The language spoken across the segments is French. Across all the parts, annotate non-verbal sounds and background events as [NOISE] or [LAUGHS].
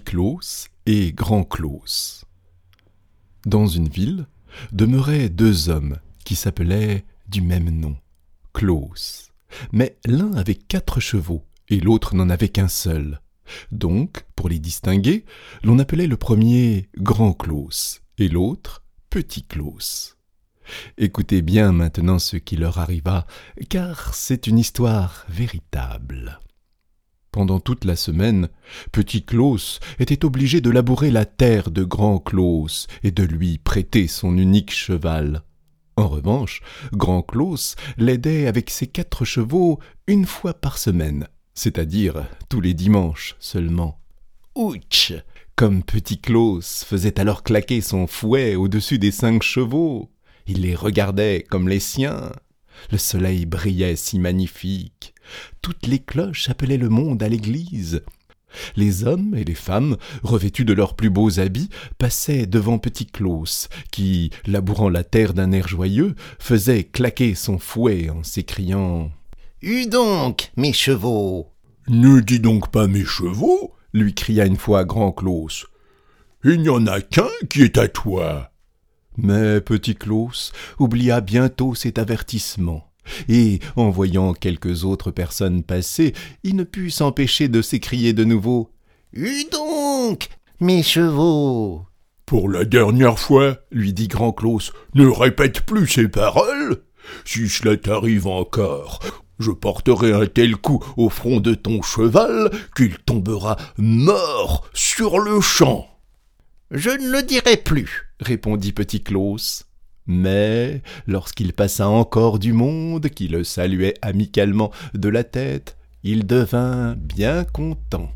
Petit et Grand Klaus. Dans une ville demeuraient deux hommes qui s'appelaient du même nom, Klaus. Mais l'un avait quatre chevaux et l'autre n'en avait qu'un seul. Donc, pour les distinguer, l'on appelait le premier Grand Klaus et l'autre Petit Klaus. Écoutez bien maintenant ce qui leur arriva, car c'est une histoire véritable. Pendant toute la semaine, Petit Klaus était obligé de labourer la terre de Grand Klaus et de lui prêter son unique cheval. En revanche, Grand Klaus l'aidait avec ses quatre chevaux une fois par semaine, c'est-à-dire tous les dimanches seulement. Ouch Comme Petit Klaus faisait alors claquer son fouet au-dessus des cinq chevaux, il les regardait comme les siens. Le soleil brillait si magnifique. Toutes les cloches appelaient le monde à l'église. Les hommes et les femmes, revêtus de leurs plus beaux habits, passaient devant Petit Klaus, qui, labourant la terre d'un air joyeux, faisait claquer son fouet en s'écriant Eue donc, mes chevaux Ne dis donc pas mes chevaux, lui cria une fois Grand Klaus. Il n'y en a qu'un qui est à toi. Mais Petit Klaus oublia bientôt cet avertissement, et, en voyant quelques autres personnes passer, il ne put s'empêcher de s'écrier de nouveau. Eue donc, mes chevaux. Pour la dernière fois, lui dit Grand Klaus, ne répète plus ces paroles. Si cela t'arrive encore, je porterai un tel coup au front de ton cheval qu'il tombera mort sur le champ. Je ne le dirai plus, répondit Petit Klaus. Mais lorsqu'il passa encore du monde qui le saluait amicalement de la tête, il devint bien content.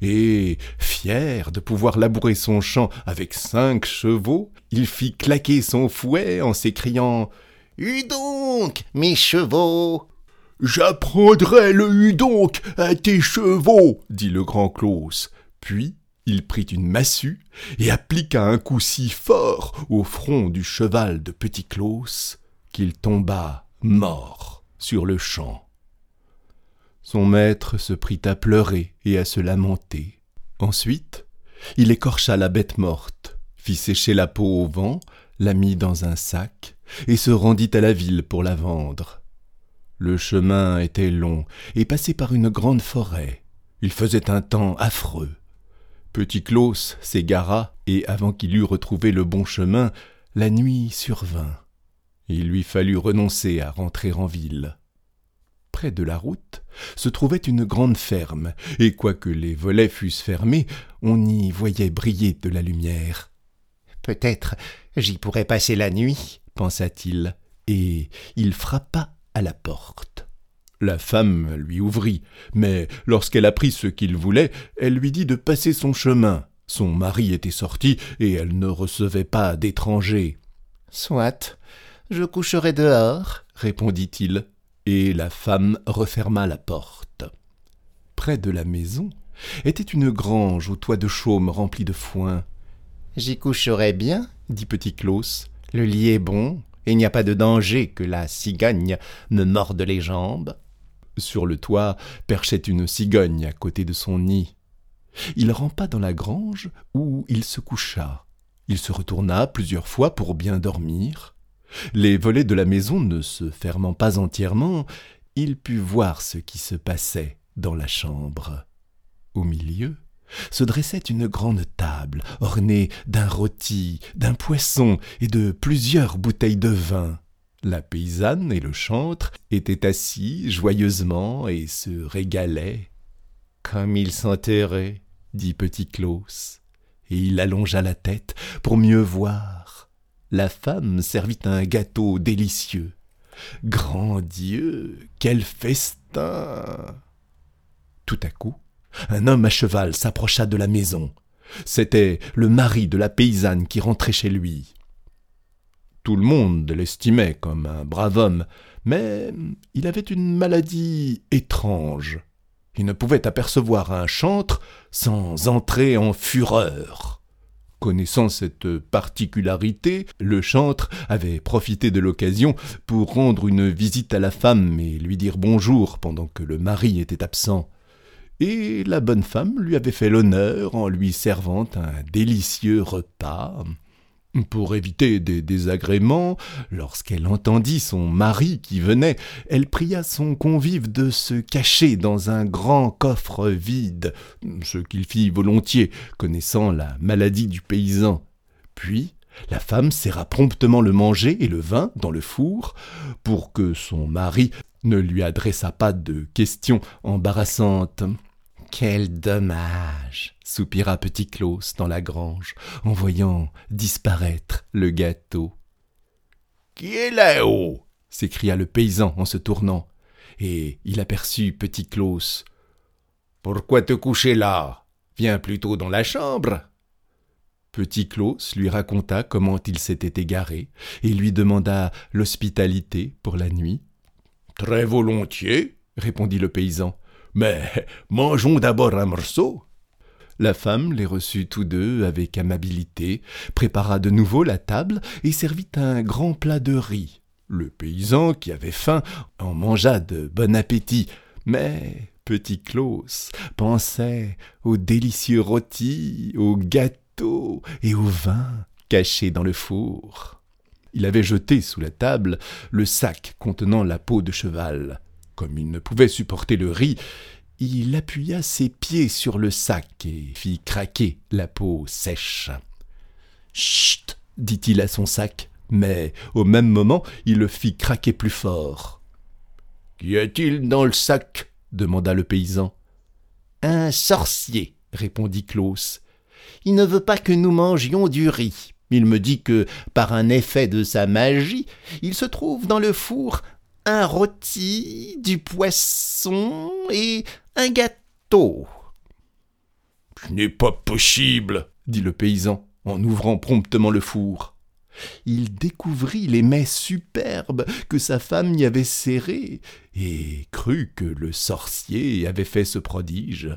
Et, fier de pouvoir labourer son champ avec cinq chevaux, il fit claquer son fouet en s'écriant Eue donc, mes chevaux J'apprendrai le eue donc à tes chevaux, dit le grand Klaus. Puis il prit une massue et appliqua un coup si fort au front du cheval de Petit Klaus qu'il tomba mort sur le champ. Son maître se prit à pleurer et à se lamenter. Ensuite, il écorcha la bête morte, fit sécher la peau au vent, la mit dans un sac et se rendit à la ville pour la vendre. Le chemin était long et passait par une grande forêt. Il faisait un temps affreux. Petit Klaus s'égara, et avant qu'il eût retrouvé le bon chemin, la nuit survint. Il lui fallut renoncer à rentrer en ville. Près de la route se trouvait une grande ferme, et quoique les volets fussent fermés, on y voyait briller de la lumière. Peut-être j'y pourrais passer la nuit, pensa-t-il, et il frappa à la porte. La femme lui ouvrit, mais lorsqu'elle apprit ce qu'il voulait, elle lui dit de passer son chemin. Son mari était sorti, et elle ne recevait pas d'étrangers. Soit, je coucherai dehors, répondit-il, et la femme referma la porte. Près de la maison était une grange au toit de chaume rempli de foin. J'y coucherai bien, dit petit Claus. Le lit est bon, et il n'y a pas de danger que la cigogne me morde les jambes. Sur le toit perchait une cigogne à côté de son nid. Il rampa dans la grange où il se coucha. Il se retourna plusieurs fois pour bien dormir. Les volets de la maison ne se fermant pas entièrement, il put voir ce qui se passait dans la chambre. Au milieu se dressait une grande table ornée d'un rôti, d'un poisson et de plusieurs bouteilles de vin. La paysanne et le chantre étaient assis joyeusement et se régalaient. Comme ils s'enterraient, dit petit Claus, et il allongea la tête pour mieux voir. La femme servit un gâteau délicieux. Grand Dieu, quel festin Tout à coup, un homme à cheval s'approcha de la maison. C'était le mari de la paysanne qui rentrait chez lui. Tout le monde l'estimait comme un brave homme, mais il avait une maladie étrange. Il ne pouvait apercevoir un chantre sans entrer en fureur. Connaissant cette particularité, le chantre avait profité de l'occasion pour rendre une visite à la femme et lui dire bonjour pendant que le mari était absent et la bonne femme lui avait fait l'honneur en lui servant un délicieux repas. Pour éviter des désagréments, lorsqu'elle entendit son mari qui venait, elle pria son convive de se cacher dans un grand coffre vide, ce qu'il fit volontiers, connaissant la maladie du paysan. Puis, la femme serra promptement le manger et le vin dans le four, pour que son mari ne lui adressât pas de questions embarrassantes. Quel dommage soupira petit Claus dans la grange, en voyant disparaître le gâteau. Qui est là-haut? s'écria le paysan en se tournant, et il aperçut petit Claus. Pourquoi te coucher là? Viens plutôt dans la chambre. Petit Claus lui raconta comment il s'était égaré, et lui demanda l'hospitalité pour la nuit. Très volontiers, répondit le paysan. Mais mangeons d'abord un morceau. La femme les reçut tous deux avec amabilité, prépara de nouveau la table et servit un grand plat de riz. Le paysan, qui avait faim, en mangea de bon appétit, mais petit Claus pensait aux délicieux rôtis, aux gâteaux et au vin cachés dans le four. Il avait jeté sous la table le sac contenant la peau de cheval. Comme il ne pouvait supporter le riz, il appuya ses pieds sur le sac et fit craquer la peau sèche. Chut dit-il à son sac, mais au même moment il le fit craquer plus fort. Qu'y a-t-il dans le sac? demanda le paysan. Un sorcier, répondit Claus. Il ne veut pas que nous mangions du riz. Il me dit que, par un effet de sa magie, il se trouve dans le four un rôti, du poisson et un gâteau. Ce n'est pas possible, dit le paysan en ouvrant promptement le four. Il découvrit les mets superbes que sa femme y avait serrés et crut que le sorcier avait fait ce prodige.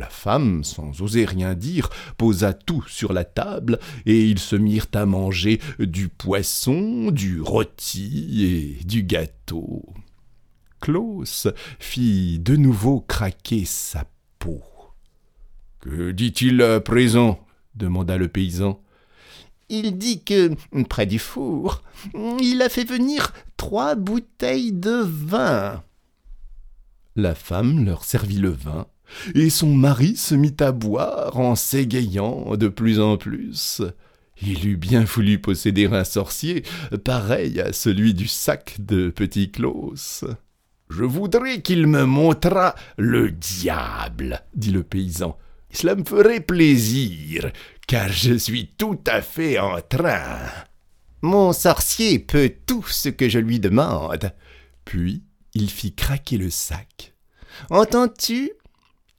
La femme, sans oser rien dire, posa tout sur la table, et ils se mirent à manger du poisson, du rôti et du gâteau. Klaus fit de nouveau craquer sa peau. Que dit-il à présent? demanda le paysan. Il dit que, près du four, il a fait venir trois bouteilles de vin. La femme leur servit le vin, et son mari se mit à boire en s'égayant de plus en plus. Il eût bien voulu posséder un sorcier pareil à celui du sac de Petit Claus. Je voudrais qu'il me montrât le diable, dit le paysan. Cela me ferait plaisir, car je suis tout à fait en train. Mon sorcier peut tout ce que je lui demande. Puis il fit craquer le sac. Entends-tu?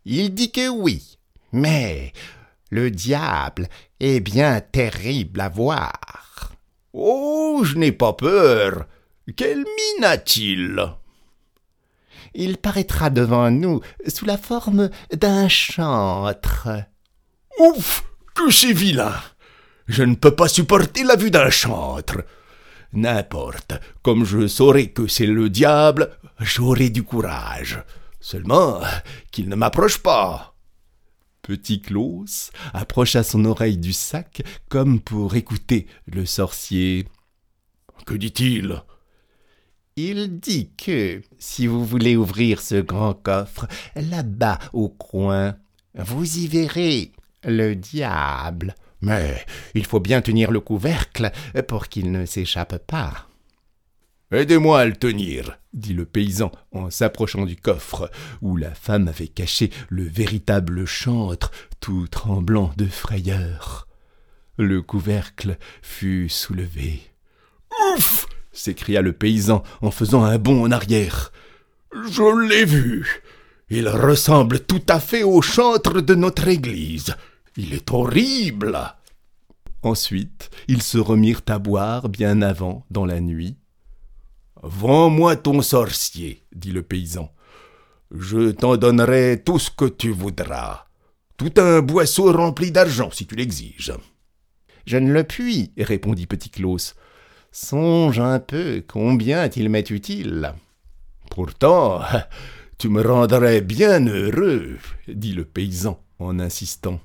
Il dit que oui, mais le diable est bien terrible à voir. Oh, je n'ai pas peur. Quelle mine a-t-il? Il paraîtra devant nous sous la forme d'un chantre. Ouf Que c'est vilain Je ne peux pas supporter la vue d'un chantre. N'importe, comme je saurai que c'est le diable, j'aurai du courage. Seulement qu'il ne m'approche pas. Petit Klaus approcha son oreille du sac comme pour écouter le sorcier. Que dit-il? Il dit que si vous voulez ouvrir ce grand coffre, là-bas au coin, vous y verrez le diable. Mais il faut bien tenir le couvercle pour qu'il ne s'échappe pas. Aidez-moi à le tenir, dit le paysan en s'approchant du coffre, où la femme avait caché le véritable chantre, tout tremblant de frayeur. Le couvercle fut soulevé. Ouf s'écria le paysan en faisant un bond en arrière. Je l'ai vu. Il ressemble tout à fait au chantre de notre église. Il est horrible. Ensuite, ils se remirent à boire bien avant, dans la nuit, Vends-moi ton sorcier, dit le paysan. Je t'en donnerai tout ce que tu voudras. Tout un boisseau rempli d'argent, si tu l'exiges. Je ne le puis, répondit Petit Claus. Songe un peu combien il m'est utile. Pourtant, [LAUGHS] tu me rendrais bien heureux, dit le paysan en insistant.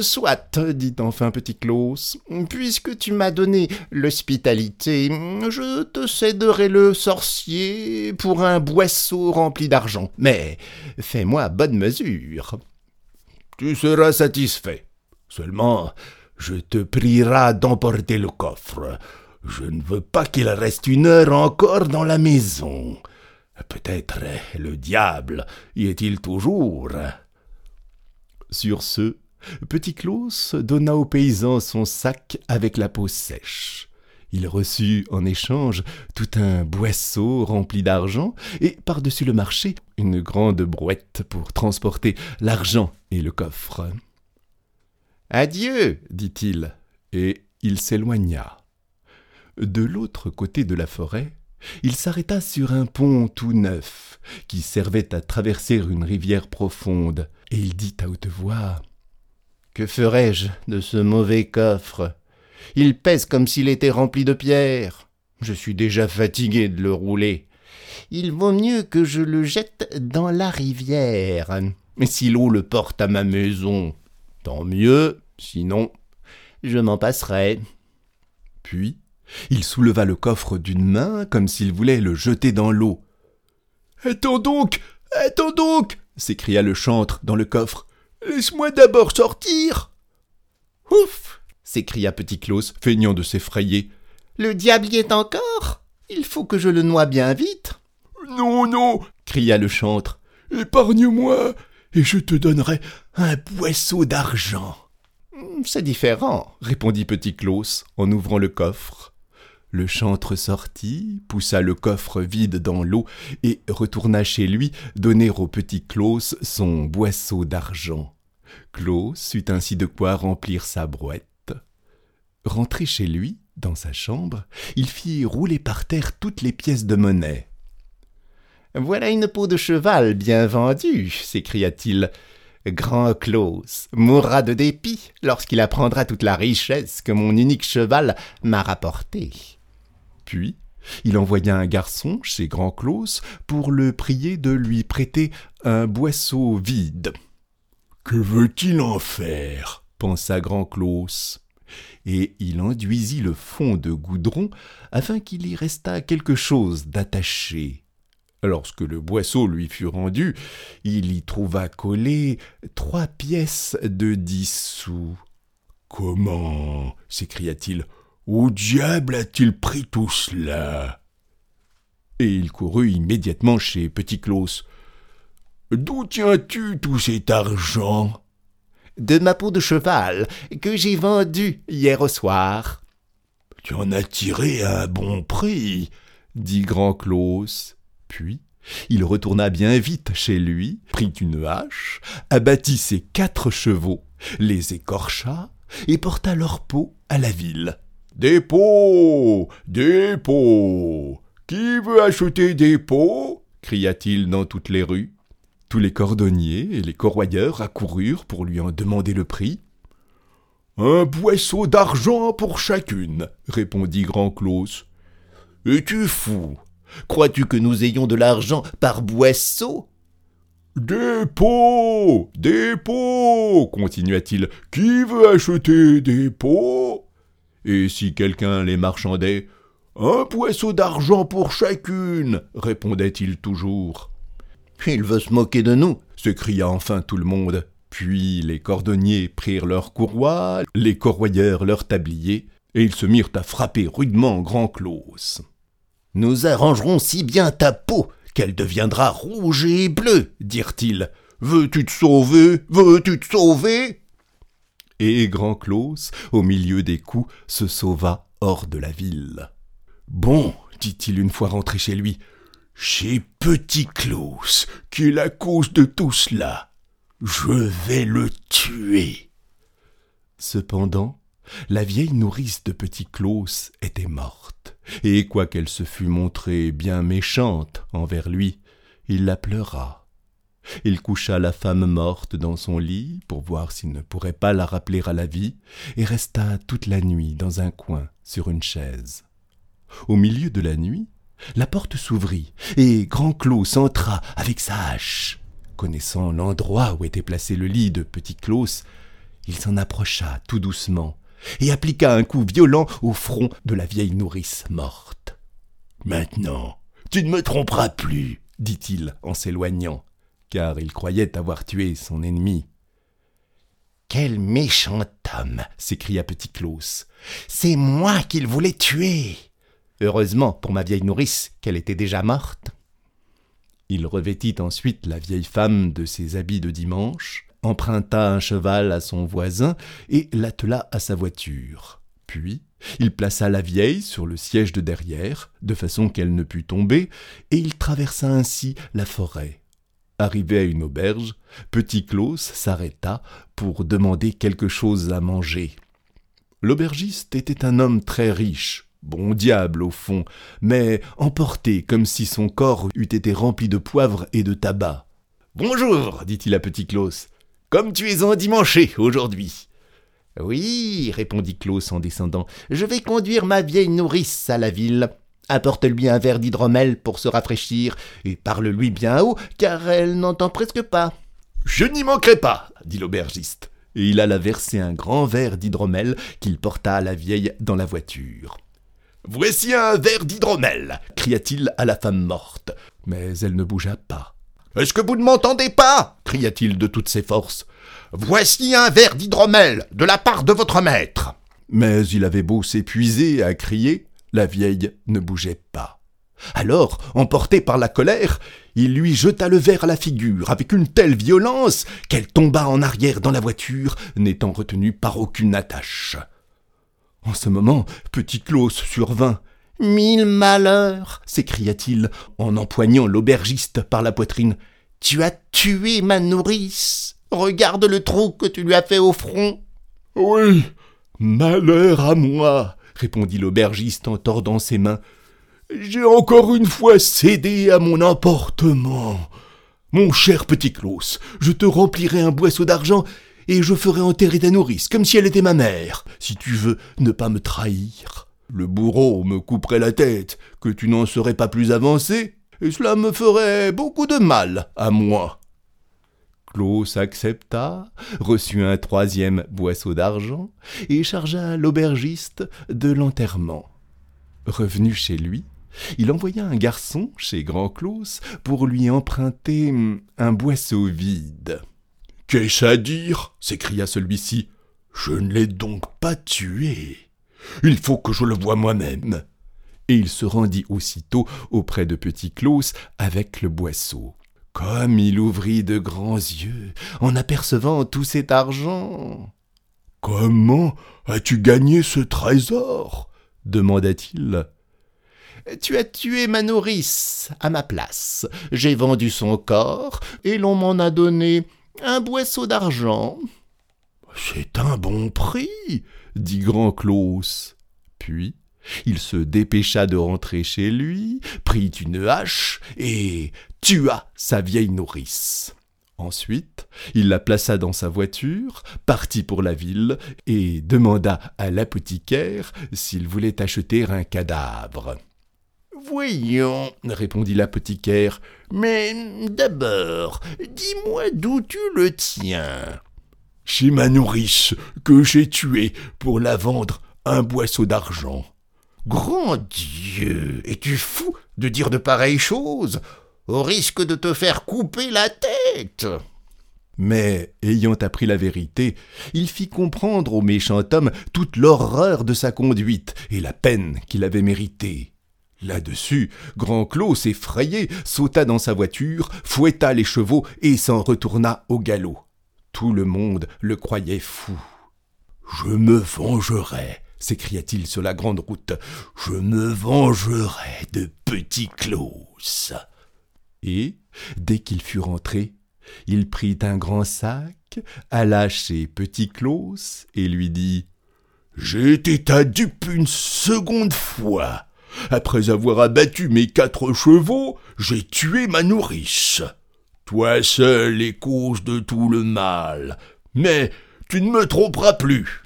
Soit, dit enfin Petit Claus, puisque tu m'as donné l'hospitalité, je te céderai le sorcier pour un boisseau rempli d'argent. Mais fais-moi bonne mesure. Tu seras satisfait. Seulement, je te prierai d'emporter le coffre. Je ne veux pas qu'il reste une heure encore dans la maison. Peut-être le diable y est-il toujours. Sur ce, Petit Claus donna au paysan son sac avec la peau sèche. Il reçut en échange tout un boisseau rempli d'argent et par-dessus le marché une grande brouette pour transporter l'argent et le coffre. Adieu, dit-il, et il s'éloigna. De l'autre côté de la forêt, il s'arrêta sur un pont tout neuf qui servait à traverser une rivière profonde, et il dit à haute voix que ferais-je de ce mauvais coffre? Il pèse comme s'il était rempli de pierres. Je suis déjà fatigué de le rouler. Il vaut mieux que je le jette dans la rivière. Mais si l'eau le porte à ma maison, tant mieux, sinon je m'en passerai. Puis il souleva le coffre d'une main comme s'il voulait le jeter dans l'eau. Attends donc. Attends donc. s'écria le chantre dans le coffre. Laisse-moi d'abord sortir. Ouf s'écria Petit Claus, feignant de s'effrayer. Le diable y est encore Il faut que je le noie bien vite. Non, non cria le chantre. Épargne-moi, et je te donnerai un boisseau d'argent. C'est différent, répondit Petit Claus en ouvrant le coffre. Le chantre sortit, poussa le coffre vide dans l'eau et retourna chez lui donner au petit Klaus son boisseau d'argent. Klaus eut ainsi de quoi remplir sa brouette. Rentré chez lui, dans sa chambre, il fit rouler par terre toutes les pièces de monnaie. Voilà une peau de cheval bien vendue, s'écria-t-il. Grand Klaus mourra de dépit lorsqu'il apprendra toute la richesse que mon unique cheval m'a rapportée. Puis, il envoya un garçon chez Grand Claus pour le prier de lui prêter un boisseau vide. Que veut-il en faire? pensa Grand Claus. Et il enduisit le fond de goudron afin qu'il y restât quelque chose d'attaché. Lorsque le boisseau lui fut rendu, il y trouva collées trois pièces de dix sous. Comment? s'écria-t-il où diable a-t-il pris tout cela? Et il courut immédiatement chez Petit Claus. D'où tiens-tu tout cet argent? De ma peau de cheval que j'ai vendue hier au soir. Tu en as tiré un bon prix, dit Grand Claus. Puis il retourna bien vite chez lui, prit une hache, abattit ses quatre chevaux, les écorcha et porta leur peau à la ville. Des pots Des pots Qui veut acheter des pots? cria-t-il dans toutes les rues. Tous les cordonniers et les corroyeurs accoururent pour lui en demander le prix. Un boisseau d'argent pour chacune, répondit Grand Claus. Es-tu fou? Crois-tu que nous ayons de l'argent par boisseau? Des pots Des pots continua-t-il. Qui veut acheter des pots? Et si quelqu'un les marchandait Un boisseau d'argent pour chacune répondait-il toujours. Il veut se moquer de nous s'écria enfin tout le monde. Puis les cordonniers prirent leurs courroies, les corroyeurs leurs tabliers, et ils se mirent à frapper rudement Grand Claus. Nous arrangerons si bien ta peau qu'elle deviendra rouge et bleue, dirent-ils. Veux-tu te sauver? Veux-tu te sauver? Et Grand Claus, au milieu des coups, se sauva hors de la ville. Bon, dit-il une fois rentré chez lui, chez Petit Claus, qui est la cause de tout cela. Je vais le tuer. Cependant, la vieille nourrice de Petit Claus était morte, et quoiqu'elle se fût montrée bien méchante envers lui, il la pleura. Il coucha la femme morte dans son lit pour voir s'il ne pourrait pas la rappeler à la vie, et resta toute la nuit dans un coin sur une chaise. Au milieu de la nuit, la porte s'ouvrit, et Grand Claus entra avec sa hache. Connaissant l'endroit où était placé le lit de Petit Claus, il s'en approcha tout doucement et appliqua un coup violent au front de la vieille nourrice morte. Maintenant, tu ne me tromperas plus, dit-il en s'éloignant, car il croyait avoir tué son ennemi. Quel méchant homme s'écria Petit Claus. C'est moi qu'il voulait tuer. Heureusement pour ma vieille nourrice qu'elle était déjà morte. Il revêtit ensuite la vieille femme de ses habits de dimanche, emprunta un cheval à son voisin et l'attela à sa voiture. Puis il plaça la vieille sur le siège de derrière, de façon qu'elle ne pût tomber, et il traversa ainsi la forêt. Arrivé à une auberge, Petit Claus s'arrêta pour demander quelque chose à manger. L'aubergiste était un homme très riche, bon diable au fond, mais emporté comme si son corps eût été rempli de poivre et de tabac. Bonjour, dit-il à Petit Claus. Comme tu es endimanché aujourd'hui. Oui, répondit Claus en descendant, je vais conduire ma vieille nourrice à la ville. Apporte-lui un verre d'hydromel pour se rafraîchir, et parle-lui bien haut, car elle n'entend presque pas. Je n'y manquerai pas, dit l'aubergiste, et il alla verser un grand verre d'hydromel qu'il porta à la vieille dans la voiture. Voici un verre d'hydromel, cria-t-il à la femme morte, mais elle ne bougea pas. Est-ce que vous ne m'entendez pas? cria-t-il de toutes ses forces. Voici un verre d'hydromel de la part de votre maître. Mais il avait beau s'épuiser à crier, la vieille ne bougeait pas. Alors, emporté par la colère, il lui jeta le verre à la figure avec une telle violence qu'elle tomba en arrière dans la voiture, n'étant retenue par aucune attache. En ce moment, Petit Claus survint. Mille malheurs s'écria-t-il en empoignant l'aubergiste par la poitrine. Tu as tué ma nourrice. Regarde le trou que tu lui as fait au front. Oui, malheur à moi, répondit l'aubergiste en tordant ses mains. J'ai encore une fois cédé à mon emportement. Mon cher petit Claus, je te remplirai un boisseau d'argent et je ferai enterrer ta nourrice comme si elle était ma mère, si tu veux ne pas me trahir. Le bourreau me couperait la tête, que tu n'en serais pas plus avancé, et cela me ferait beaucoup de mal à moi. Claus accepta, reçut un troisième boisseau d'argent et chargea l'aubergiste de l'enterrement. Revenu chez lui, il envoya un garçon chez Grand Claus pour lui emprunter un boisseau vide. Qu'est-ce à dire? s'écria celui-ci. Je ne l'ai donc pas tué. Il faut que je le voie moi-même. et il se rendit aussitôt auprès de Petit Claus avec le boisseau. Comme il ouvrit de grands yeux en apercevant tout cet argent. Comment as-tu gagné ce trésor? demanda-t-il. Tu as tué ma nourrice à ma place. J'ai vendu son corps et l'on m'en a donné un boisseau d'argent. C'est un bon prix, dit Grand Claus. Puis il se dépêcha de rentrer chez lui, prit une hache et tua sa vieille nourrice. Ensuite, il la plaça dans sa voiture, partit pour la ville et demanda à l'apothicaire s'il voulait acheter un cadavre. Voyons, répondit l'apothicaire, mais d'abord, dis-moi d'où tu le tiens. Chez ma nourrice, que j'ai tuée pour la vendre un boisseau d'argent. Grand Dieu, es-tu fou de dire de pareilles choses? Au risque de te faire couper la tête. Mais, ayant appris la vérité, il fit comprendre au méchant homme toute l'horreur de sa conduite et la peine qu'il avait méritée. Là-dessus, Grand Claus, effrayé, sauta dans sa voiture, fouetta les chevaux et s'en retourna au galop. Tout le monde le croyait fou. Je me vengerai, s'écria-t-il sur la grande route. Je me vengerai de Petit Claus et, dès qu'il fut rentré, il prit un grand sac, alla chez Petit Claus et lui dit été ta dupe une seconde fois. Après avoir abattu mes quatre chevaux, j'ai tué ma nourrice. Toi seul es cause de tout le mal, mais tu ne me tromperas plus.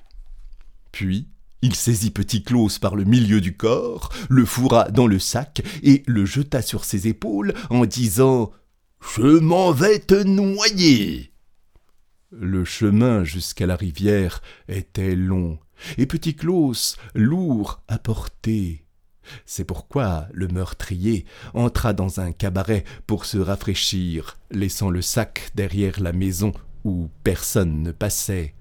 Puis il saisit Petit Claus par le milieu du corps, le fourra dans le sac et le jeta sur ses épaules en disant Je m'en vais te noyer. Le chemin jusqu'à la rivière était long, et Petit Claus lourd à porter. C'est pourquoi le meurtrier entra dans un cabaret pour se rafraîchir, laissant le sac derrière la maison où personne ne passait.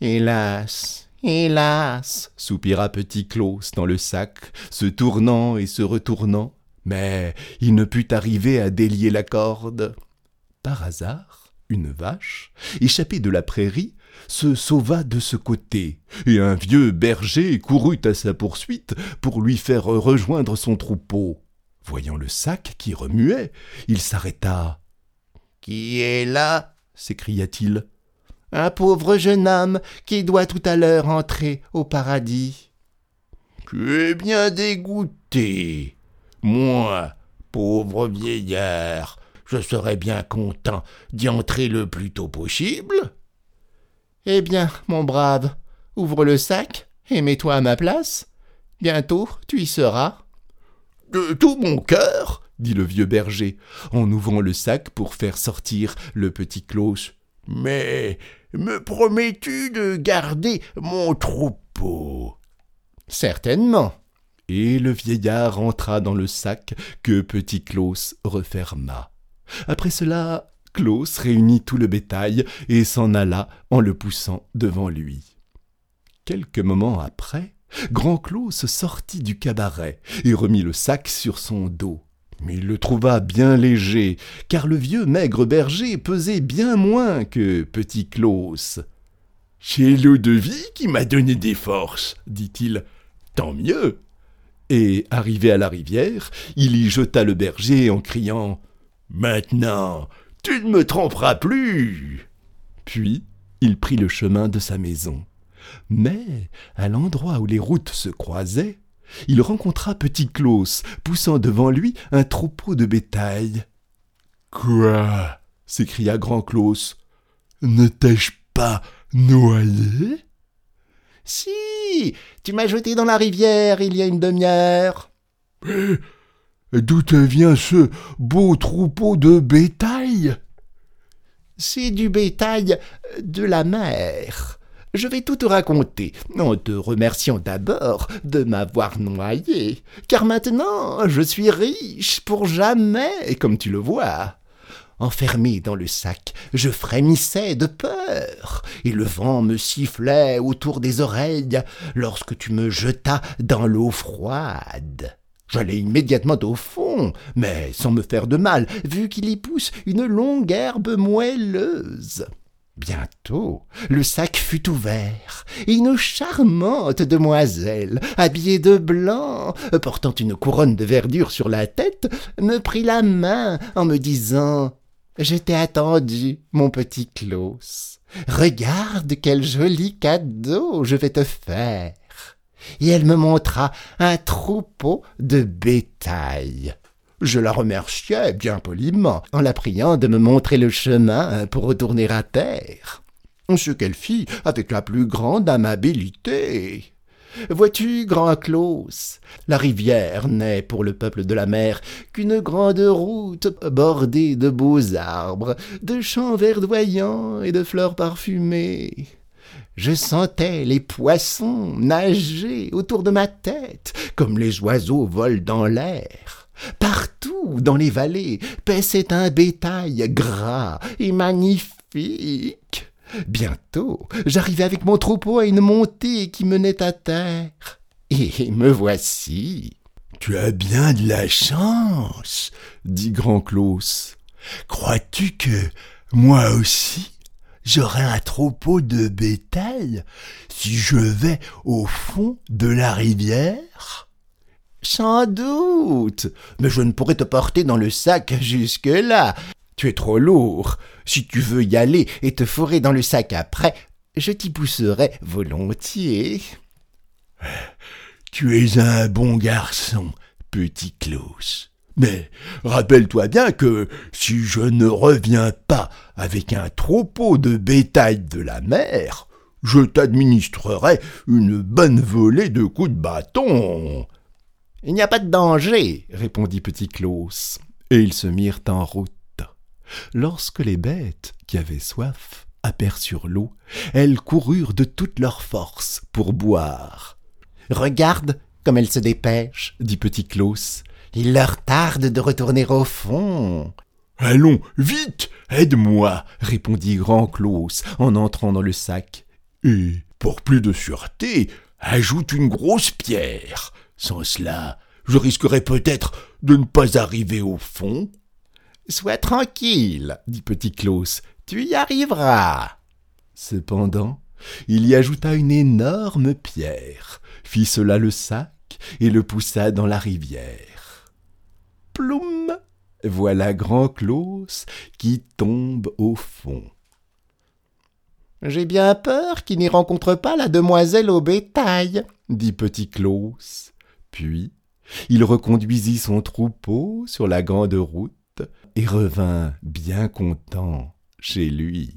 Hélas, Hélas soupira petit Claus dans le sac, se tournant et se retournant, mais il ne put arriver à délier la corde. Par hasard, une vache, échappée de la prairie, se sauva de ce côté, et un vieux berger courut à sa poursuite pour lui faire rejoindre son troupeau. Voyant le sac qui remuait, il s'arrêta. Qui est là? s'écria-t-il un pauvre jeune homme qui doit tout à l'heure entrer au paradis. Tu es bien dégoûté. Moi, pauvre vieillard, je serais bien content d'y entrer le plus tôt possible. Eh bien, mon brave, ouvre le sac et mets-toi à ma place. Bientôt tu y seras. De tout mon cœur, dit le vieux berger, en ouvrant le sac pour faire sortir le petit Claus. Mais me promets-tu de garder mon troupeau Certainement. Et le vieillard entra dans le sac que petit Claus referma. Après cela, Claus réunit tout le bétail et s'en alla en le poussant devant lui. Quelques moments après, Grand Claus sortit du cabaret et remit le sac sur son dos mais il le trouva bien léger, car le vieux maigre berger pesait bien moins que petit Claus. C'est l'eau de vie qui m'a donné des forces, dit-il. Tant mieux. Et arrivé à la rivière, il y jeta le berger en criant Maintenant, tu ne me tromperas plus. Puis il prit le chemin de sa maison. Mais, à l'endroit où les routes se croisaient, il rencontra Petit Claus, poussant devant lui un troupeau de bétail. Quoi? s'écria Grand Claus. Ne t'ai-je pas noyé? Si Tu m'as jeté dans la rivière il y a une demi-heure. D'où te vient ce beau troupeau de bétail? C'est du bétail de la mer. Je vais tout te raconter, en te remerciant d'abord de m'avoir noyé, car maintenant je suis riche pour jamais, comme tu le vois. Enfermé dans le sac, je frémissais de peur, et le vent me sifflait autour des oreilles lorsque tu me jetas dans l'eau froide. J'allais immédiatement au fond, mais sans me faire de mal, vu qu'il y pousse une longue herbe moelleuse. Bientôt, le sac fut ouvert, et une charmante demoiselle, habillée de blanc, portant une couronne de verdure sur la tête, me prit la main en me disant Je t'ai attendu, mon petit Klaus. Regarde quel joli cadeau je vais te faire. Et elle me montra un troupeau de bétail. Je la remerciai bien poliment en la priant de me montrer le chemin pour retourner à terre. Ce qu'elle fit avec la plus grande amabilité. Vois-tu, grand Klaus, la rivière n'est pour le peuple de la mer qu'une grande route bordée de beaux arbres, de champs verdoyants et de fleurs parfumées. Je sentais les poissons nager autour de ma tête, comme les oiseaux volent dans l'air. Partout dans les vallées paissait un bétail gras et magnifique. Bientôt, j'arrivai avec mon troupeau à une montée qui menait à terre. Et me voici. Tu as bien de la chance, dit Grand Klaus. Crois-tu que moi aussi j'aurai un troupeau de bétail si je vais au fond de la rivière? Sans doute, mais je ne pourrai te porter dans le sac jusque-là. Tu es trop lourd. Si tu veux y aller et te fourrer dans le sac après, je t'y pousserai volontiers. Tu es un bon garçon, petit Klaus. Mais rappelle-toi bien que si je ne reviens pas avec un troupeau de bétail de la mer, je t'administrerai une bonne volée de coups de bâton. Il n'y a pas de danger, répondit Petit Klaus, et ils se mirent en route. Lorsque les bêtes, qui avaient soif, aperçurent l'eau, elles coururent de toute leur force pour boire. Regarde comme elles se dépêchent, dit Petit Klaus. Il leur tarde de retourner au fond. Allons, vite, aide-moi, répondit Grand Klaus en entrant dans le sac. Et, pour plus de sûreté, ajoute une grosse pierre. Sans cela, je risquerais peut-être de ne pas arriver au fond. Sois tranquille, dit Petit Klaus, tu y arriveras. Cependant, il y ajouta une énorme pierre, fit cela le sac et le poussa dans la rivière. Ploum Voilà grand Klaus qui tombe au fond. J'ai bien peur qu'il n'y rencontre pas la demoiselle au bétail, dit petit Klaus. Puis il reconduisit son troupeau sur la grande route et revint bien content chez lui.